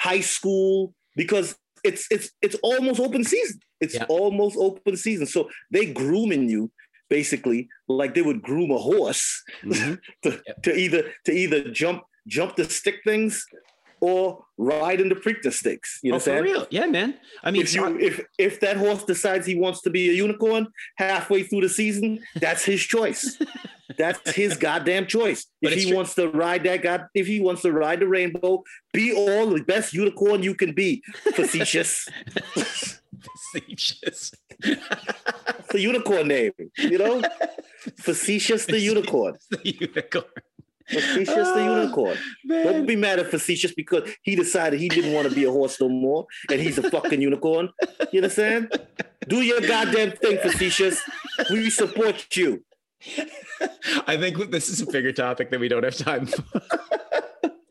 high school because it's it's it's almost open season. It's Yeah. almost open season. So they grooming you basically like they would groom a horse Mhm. to, Yep. to either to either jump jump the stick things or ride in the Preakness stakes. You Oh, for real? Yeah, man. I mean, if you if if that horse decides he wants to be a unicorn halfway through the season, that's his choice. that's his goddamn choice. If he true- wants to ride that god, if he wants to ride the rainbow, be all the best unicorn you can be. Facetious. facetious. it's a unicorn name, you know. Facetious the unicorn. the unicorn. Facetious the Ah, unicorn. Don't be mad at facetious because he decided he didn't want to be a horse no more, and he's a fucking unicorn. You understand? Do your goddamn thing, facetious. We support you. I think this is a bigger topic that we don't have time for.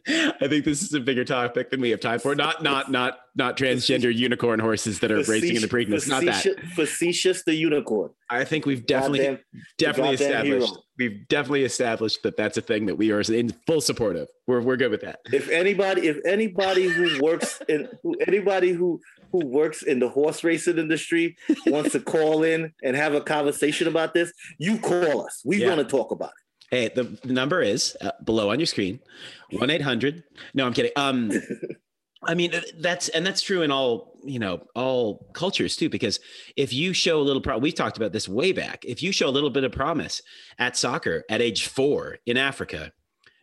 I think this is a bigger topic than we have time for. Not, not, not, not transgender unicorn horses that are racing in the Preakness. Not that. Facetious, facetious the unicorn. I think we've definitely, Goddamn- definitely established. hero. We've definitely established that that's a thing that we are in full support of. We're we're good with that. If anybody, if anybody who works in, who, anybody who who works in the horse racing industry wants to call in and have a conversation about this, you call us. We Yeah. want to talk about it. Hey, the, number is uh, below on your screen, one eight hundred. No, I'm kidding. Um, I mean that's and that's true in all you know all cultures too. Because if you show a little, pro- we've talked about this way back. If you show a little bit of promise at soccer at age four in Africa,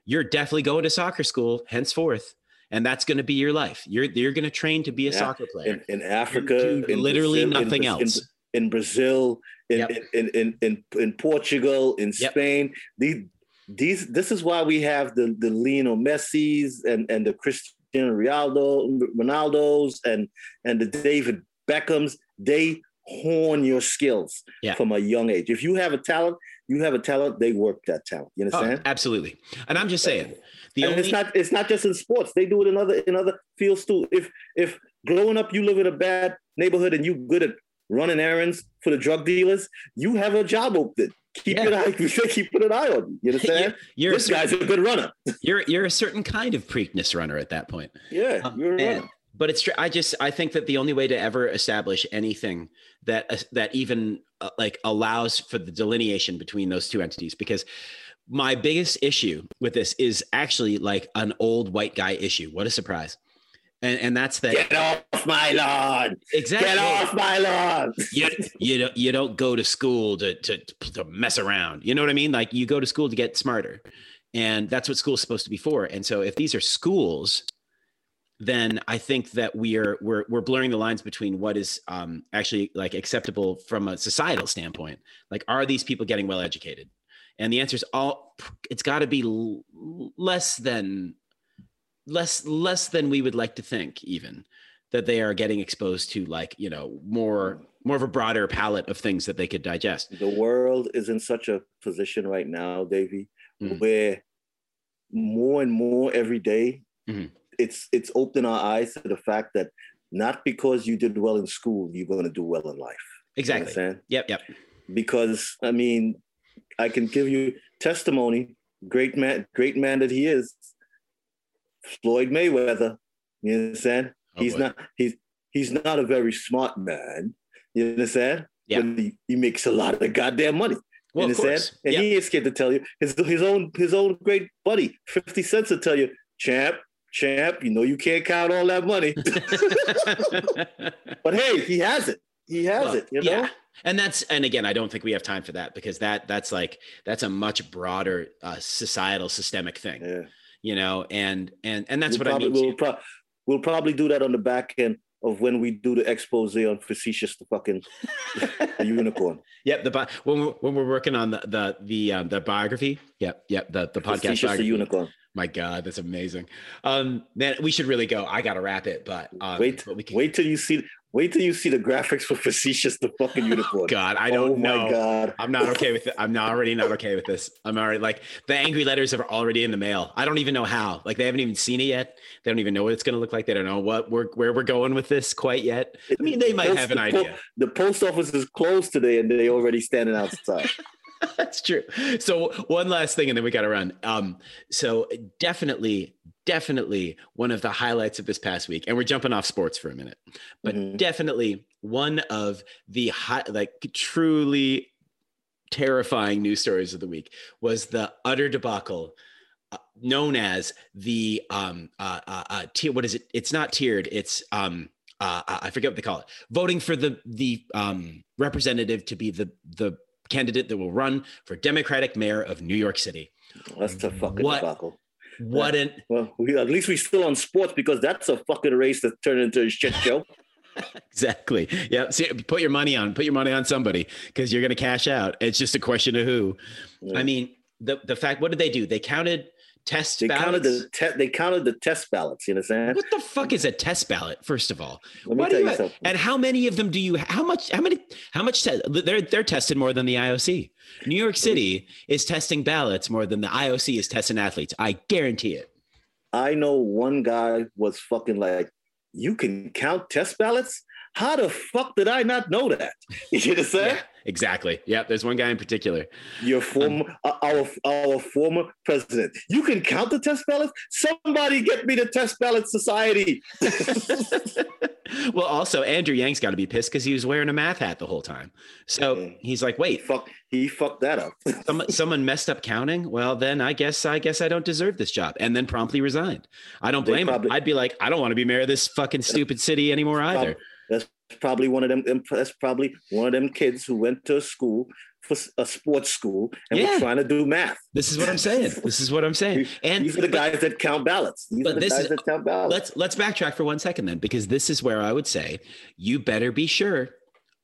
you're definitely going to soccer school henceforth, and that's going to be your life. You're you're going to train to be a Yeah. soccer player. In, in Africa, in literally Brazil- nothing in- else. In, Brazil, in, Yep. in, in, in, in Portugal, in Yep. Spain, these these this is why we have the the Lionel Messi's and and the Cristiano Ronaldo Ronaldos and and the David Beckhams. They hone your skills Yeah. from a young age. If you have a talent, you have a talent. They work that talent. You Oh, understand? absolutely. And I'm just saying, the and only it's not it's not just in sports. They do it in other in other fields too. If if growing up you live in a bad neighborhood and you good at running errands for the drug dealers, you have a job open. keep Yeah. an eye, keep an eye on you. You understand? You're a this guy's certain, a good runner. you're you're a certain kind of Preakness runner at that point. Yeah, Um, you're a runner. But it's i just i think that the only way to ever establish anything that uh, that even uh, like allows for the delineation between those two entities because my biggest issue with this is actually like an old white guy issue. What a surprise. And and that's that Get off my lawn! exactly. Get off my lawn! you, you don't you don't go to school to, to to mess around. You know what i mean? Like you go to school to get smarter. And that's what school's supposed to be for. And so if these are schools then i think that we're we're we're blurring the lines between what is um actually like acceptable from a societal standpoint like are these people getting well educated and the answer is all it's got to be less than less less than we would like to think even that they are getting exposed to like you know more more of a broader palette of things that they could digest The world is in such a position right now, Davey, Mhm. where more and more every day, Mhm. It's it's opened our eyes to the fact that not because you did well in school, you're going to do well in life. You exactly understand? yep yep because I mean, I can give you testimony. Great man, great man that he is. Floyd Mayweather. You understand? Oh, he's boy. not. He's he's not a very smart man. You understand? Yeah. But he, he makes a lot of goddamn money. well understand? And Yep. he ain't scared to tell you his his own his own great buddy, Fifty Cents, will tell you, champ, champ. You know you can't count all that money, but hey, he has it. He has Well, it. You know. yeah and that's and again i don't think we have time for that because that that's like that's a much broader uh, societal systemic thing Yeah. you know and and and that's we'll what probably, i mean We'll, pro- we'll probably do that on the back end of when we do the expose on facetious the fucking the unicorn. Yep, the when we're, when we're working on the the the um, the biography. Yep, yep, the the podcast Facetious the unicorn. My God, that's amazing. Um, man, we should really go. I got to wrap it, but um, wait, but we can, wait till you see. Wait till you see the graphics for facetious the fucking unicorn. God, I don't oh know. my god. I'm not okay with it. I'm not already not okay with this. I'm already like the angry letters are already in the mail. I don't even know how. Like they haven't even seen it yet. They don't even know what it's going to look like. They don't know what we're where we're going with this quite yet. I mean, they might have an the po- idea. the post office is closed today, and they already standing outside. That's true. So one last thing, and then we got to run. Um, so definitely, definitely one of the highlights of this past week, and we're jumping off sports for a minute, but Mhm. definitely one of the high, like truly terrifying news stories of the week was the utter debacle uh, known as the um uh, uh, uh tier what is it it's not tiered it's um uh, I forget what they call it. Voting for the the um, representative to be the the candidate that will run for Democratic mayor of New York City. That's a fucking What? debacle. What an Well, we, at least we're still on sports because that's a fucking race that turned into a shit show. exactly. Yeah. See, put your money on put your money on somebody because you're going to cash out. It's just a question of who. Yeah. I mean, the the fact. What did they do? They counted test They counted the te- they counted the test ballots. You understand? what I'm saying? What the fuck is a test ballot? First of all, Let me do tell you you something. and how many of them do you? How much? How many? How much? Te- they're they're tested more than the IOC. New York City is testing ballots more than the IOC is testing athletes. I guarantee it. I know one guy was fucking like, you can count test ballots? How the fuck did I not know that? You understand? Yeah, exactly. Yeah, there's one guy in particular. Your former, uh, our our former president. You can count the test ballots. Somebody get me the test ballot society. well, also Andrew Yang's got to be pissed because he was wearing a math hat the whole time. So Yeah. he's like, He "Wait, fuck, he fucked that up. some, someone messed up counting. Well, then I guess I guess I don't deserve this job." And then promptly resigned. I don't blame probably- him. I'd be like, "I don't want to be mayor of this fucking stupid city anymore either." That's probably one of them. That's probably one of them kids who went to a school for a sports school and Yeah. were trying to do math. This is what I'm saying. This is what I'm saying. And These are the but- guys that count ballots. These but are the this guys is- that count ballots. let's let's backtrack for one second then because this is where i would say you better be sure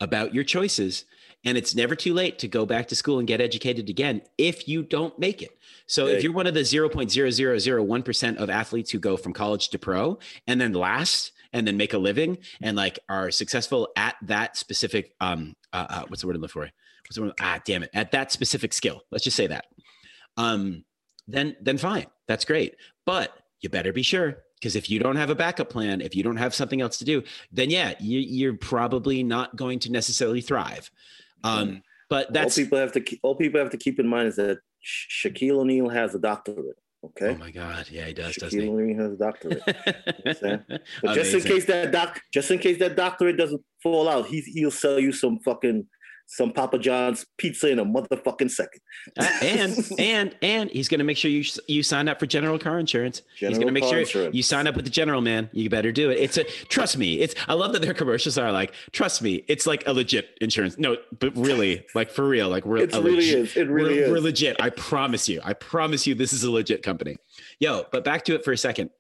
about your choices and it's never too late to go back to school and get educated again if you don't make it so if you're one of the 0.0001% of athletes who go from college to pro and then last and then make a living and like are successful at that specific um uh, uh what's the word i'm looking for? What's the word? Ah damn it. At that specific skill. Let's just say that. Um then then fine. That's great. But you better be sure because if you don't have a backup plan if you don't have something else to do then yeah you, you're probably not going to necessarily thrive. Um But that's all people have to keep, all people have to keep in mind is that Sha- Shaquille O'Neal has a doctorate. Okay, oh my god, yeah, he does, doesn't Shaquille he? O'Neal has a doctorate. just in case that doc, just in case that doctorate doesn't fall out, he's he'll sell you some fucking some Papa John's pizza in a motherfucking second. Uh, and and and he's going to make sure you you sign up for general car insurance. General he's going to make sure insurance. you sign up with the general man. You better do it. It's a trust me. It's I love that their commercials are like trust me. It's like a legit insurance. No, but really, like for real, like we're It really legit- is. It really we're, is. We're legit. I promise you. I promise you. This is a legit company. Yo, but back to it for a second.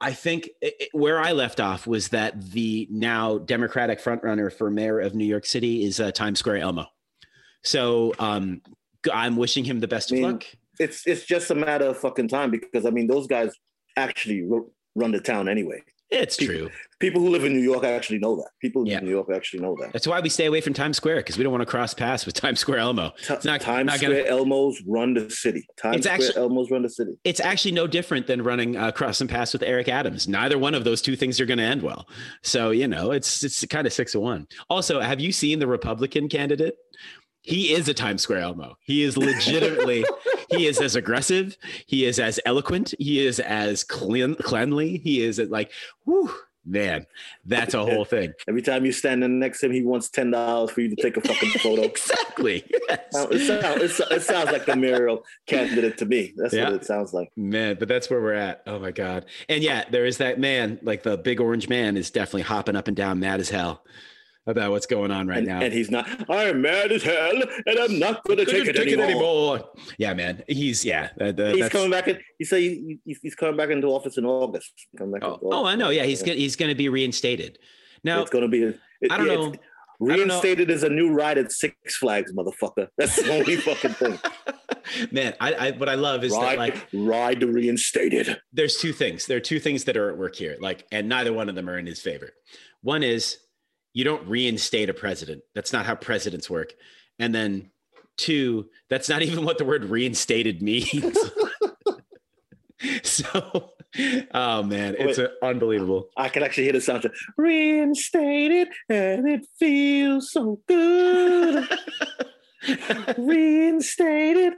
I- think it, where I left off was that the now Democratic frontrunner for mayor of New York City is uh, Times Square Elmo. So um, I'm wishing him the best of I mean, luck. It's it's just a matter of fucking time because I mean those guys actually run the town anyway. It's people- true. People who live in New York actually know that. People Yeah. in New York actually know that. That's why we stay away from Times Square because we don't want to cross paths with Times Square Elmo. Not, Times not Square gonna. Elmos run the city. Times It's Square actually- Elmos run the city. It's actually no different than running uh, cross and pass with Eric Adams. Neither one of those two things are going to end well. So you know, it's it's kind of six of one. Also, have you seen the Republican candidate? He is a Times Square Elmo. He is legitimately. he is as aggressive. He is as eloquent. He is as clean, cleanly. He is like, whew, man, that's a whole thing. Every time you stand next to him, he wants ten dollars for you to take a fucking photo. exactly. Yes. It sounds, it, so- it sounds like a mayoral candidate to me. That's Yeah. what it sounds like. Man, but that's where we're at. Oh my god. And yeah, there is that man, like the big orange man is definitely hopping up and down mad as hell about what's going on right and, now. and he's not. I'm mad as hell, and I'm not going to take, it, anymore. Yeah, man. He's yeah. that- that- He's coming back in. He say he, he's, he's coming back into office in August. Coming back oh, oh. I know. Yeah, he's gonna he's gonna be reinstated. Now, it's going to be. It, I don't know. it's- I don't know. Reinstated is a new ride at Six Flags, motherfucker. That's the only fucking thing. man, I, I what I love is that Ride, like ride the reinstated. there's two things. There are two things that are at work here. Like, and neither one of them are in his favor. One is you don't reinstate a president. That's not how presidents work. And then two, that's not even what the word reinstated means. so, oh man, it's uh, unbelievable. I can actually hear the sound. of Reinstated, and it feels so good. Reinstated.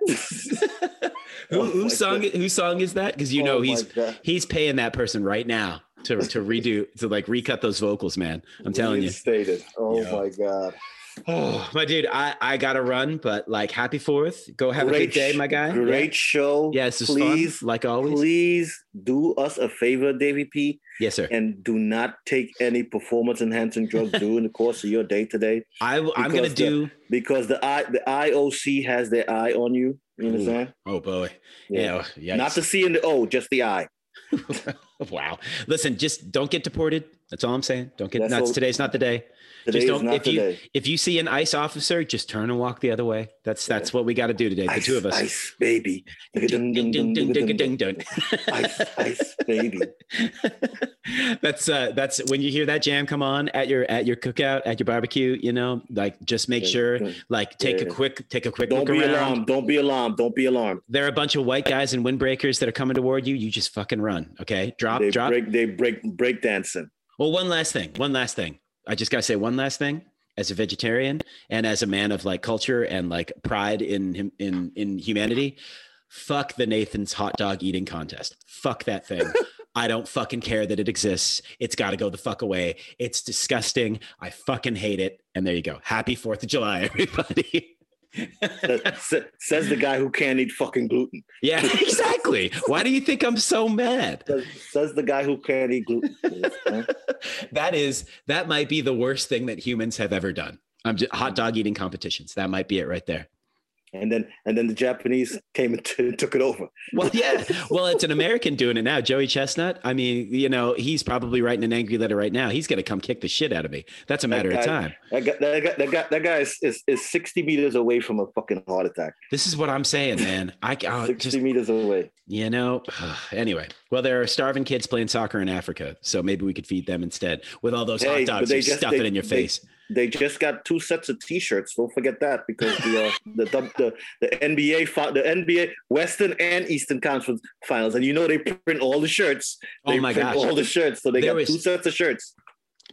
Who, Oh my whose song? God. Whose song is that? Because you know Oh my he's God. he's paying that person right now to to redo to like recut those vocals, man. I'm telling you. Stated. Oh Yeah. my god. Oh, my dude, I I gotta run, but like happy Fourth. Go have a Great good day, my guy. Great show. Yeah, this is please, fun, like always. please do us a favor, Davey P, Yes, sir. and do not take any performance enhancing drugs during the course of your day today, I I'm gonna the- do. because the I the IOC has their eye on you. You Ooh. understand? Oh boy, yeah, yeah. Oh, not the C and the O, just the I. wow. Listen, just don't get deported. That's all I'm saying. Don't get. All- today's not the day. Today just don't. if you today. if you see an ICE officer, just turn and walk the other way. That's that's what we got to do today. The Ice, two of us. ice, baby. Ice, ice, baby. that's uh that's when you hear that jam come on at your at your cookout at your barbecue you know like just make sure like take a Yeah. quick take a quick Don't look be around alarmed. Don't be alarmed. Don't be alarmed. there are a bunch of white guys and windbreakers that are coming toward you you just fucking run okay drop They drop break. They break break dancing. well one last thing one last thing i just gotta say one last thing as a vegetarian and as a man of like culture and like pride in him in in humanity fuck the nathan's hot dog eating contest fuck that thing I don't fucking care that it exists. It's got to go the fuck away. It's disgusting. I fucking hate it. And there you go. Happy 4th of July, everybody. Sa- Says the guy who can't eat fucking gluten. yeah, exactly. Why do you think I'm so mad? Says, says the guy who can't eat gluten. that is, that might be the worst thing that humans have ever done. I'm just hot dog eating competitions. That might be it right there. And then and then the Japanese came and t- took it over. Well, yeah. Well, it's an American doing it now. Joey Chestnut. I mean, you know, he's probably writing an angry letter right now. He's going to come kick the shit out of me. That's a matter of guy- time. That guy, that guy, that guy, that guy is, is, is 60 meters away from a fucking heart attack. This is what I'm saying, man. I oh, 60 just, meters away. you know, anyway. Well, there are starving kids playing soccer in Africa. So maybe we could feed them instead with all those Hey, hot dogs they you just- stuff they- it in your they- face. They just got two sets of T-shirts. Don't forget that because the uh, the, the the NBA the NBA Western and Eastern Conference Finals, and you know they print all the shirts. Oh They my print gosh. all the shirts. So they There got was- two sets of shirts.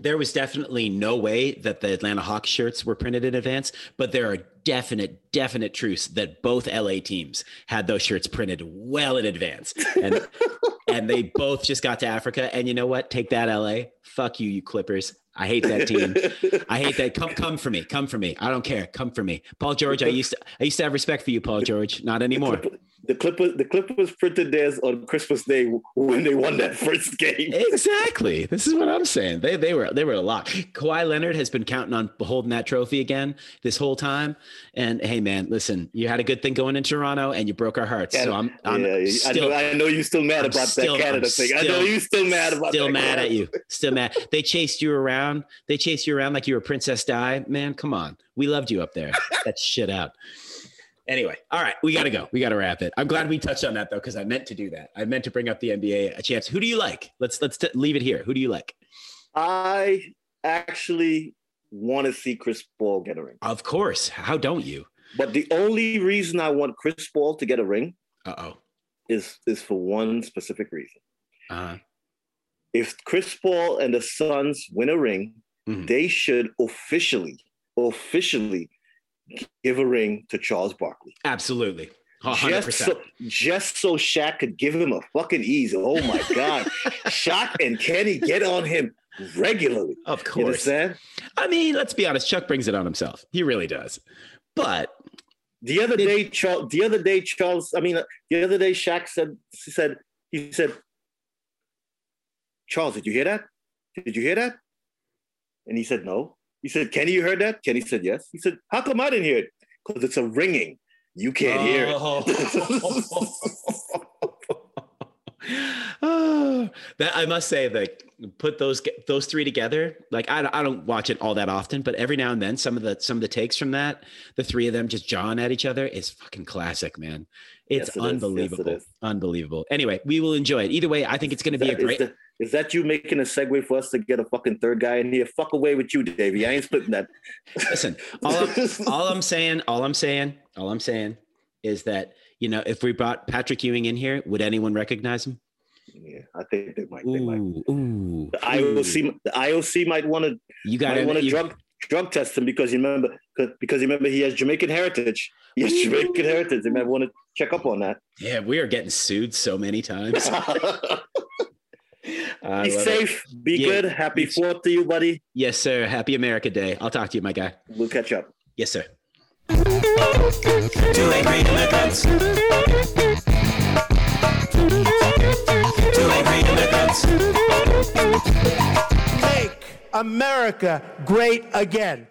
there was definitely no way that the Atlanta Hawks shirts were printed in advance, but there are definite, definite truths that both LA teams had those shirts printed well in advance. And and they both just got to Africa. And you know what? Take that, LA. Fuck you, you Clippers. I hate that team. I hate that. Come, come for me. Come for me. I don't care. Come for me, Paul George. I used to, I used to have respect for you, Paul George. Not anymore. The Clippers, the Clippers printed theirs on Christmas Day when they won that first game. Exactly. This is what I'm saying. They they were they were a lot. Kawhi Leonard has been counting on holding that trophy again this whole time. And hey, man, listen, you had a good thing going in Toronto, and you broke our hearts. So I'm, I'm yeah, still, I know, I know you're still mad I'm about still- that Canada I'm thing. I know you're still mad about still that. mad at you. Still mad. They chased you around. They chased you around like you were Princess Di. Man, come on. We loved you up there. that shit out. Anyway, all right, we got to go. We got to wrap it. I'm glad we touched on that though, because I meant to do that. I meant to bring up the NBA a chance. Who do you like? Let's let's t- leave it here. Who do you like? I actually want to see Chris Paul get a ring. Of course. How don't you? But the only reason I want Chris Paul to get a ring Uh oh. is is for one specific reason. Uh-huh. If Chris Paul and the Suns win a ring, Mhm. they should officially, officially give a ring to Charles Barkley. absolutely. A hundred Just so, just so Shaq could give him a fucking ease. Oh my God. Shaq and Kenny get on him regularly. Of You course. understand? I mean, let's be honest. Chuck brings it on himself. He really does. But The other Did- day, Charles. The other day, Charles. I mean, uh, the other day, Shaq said. He said. He said. Charles, did you hear that? Did you hear that? And he said no. He said, Kenny, you heard that? Kenny said yes. He said, How come I didn't hear it? Because it's a ringing. You can't hear it. oh, that I must say that put those those three together. Like I, I don't watch it all that often, but every now and then some of the some of the takes from that, the three of them just jawing at each other is fucking classic, man. It's Yes, it is. Yes, it unbelievable, unbelievable. Anyway, we will enjoy it. Either way, I think it's going to be a great. Is that you making a segue for us to get a fucking third guy in here? Fuck away with you, Davey. I ain't splitting that. Listen, all I'm, all I'm saying, all I'm saying, all I'm saying is that you know if we brought Patrick Ewing in here, would anyone recognize him? yeah, I think they might. They might. Ooh, ooh, The IOC, the IOC might want to You got might want to to drug drug test him because you remember 'cause- because you remember he has Jamaican heritage. He has Jamaican heritage. They might want to check up on that. Yeah, we are getting sued so many times. I Be love it. safe. Be Yeah. good. Happy You. Fourth to you, buddy. Yes, sir. Happy America Day. I'll talk to you, my guy. We'll catch up. Yes, sir. Two angry immigrants. Two angry immigrants. Make America great again.